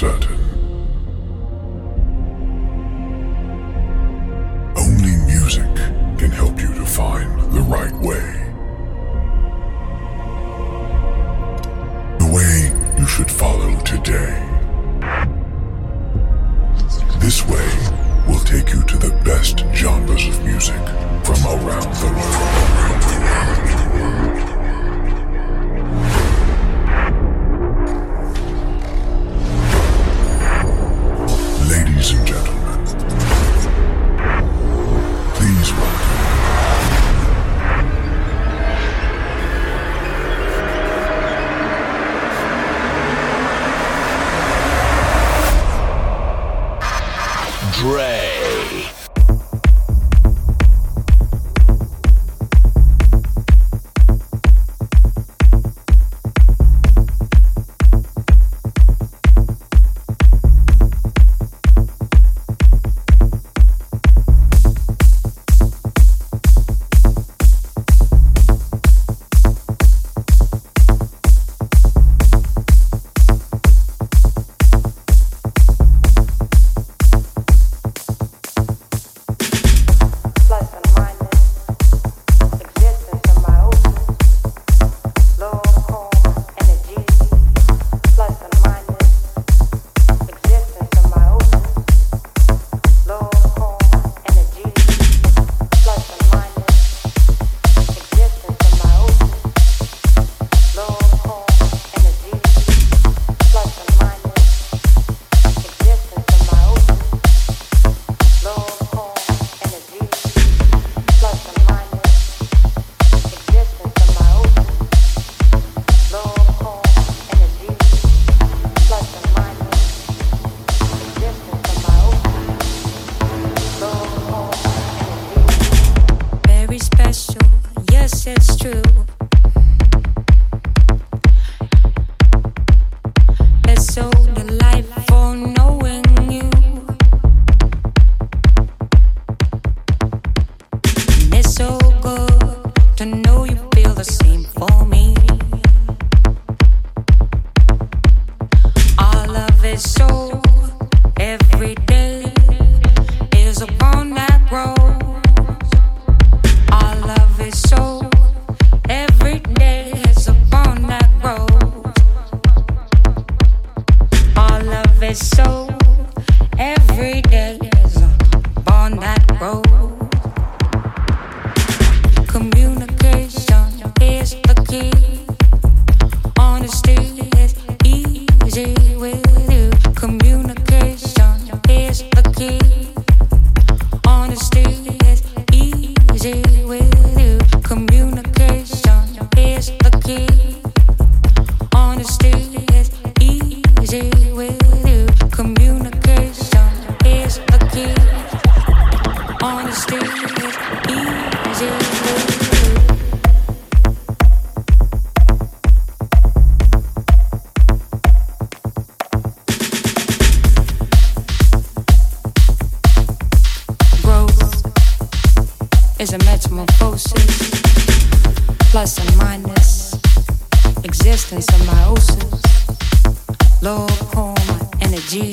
sunset. Prey. is a metamorphosis, plus and minus, existence of meiosis, low home energy.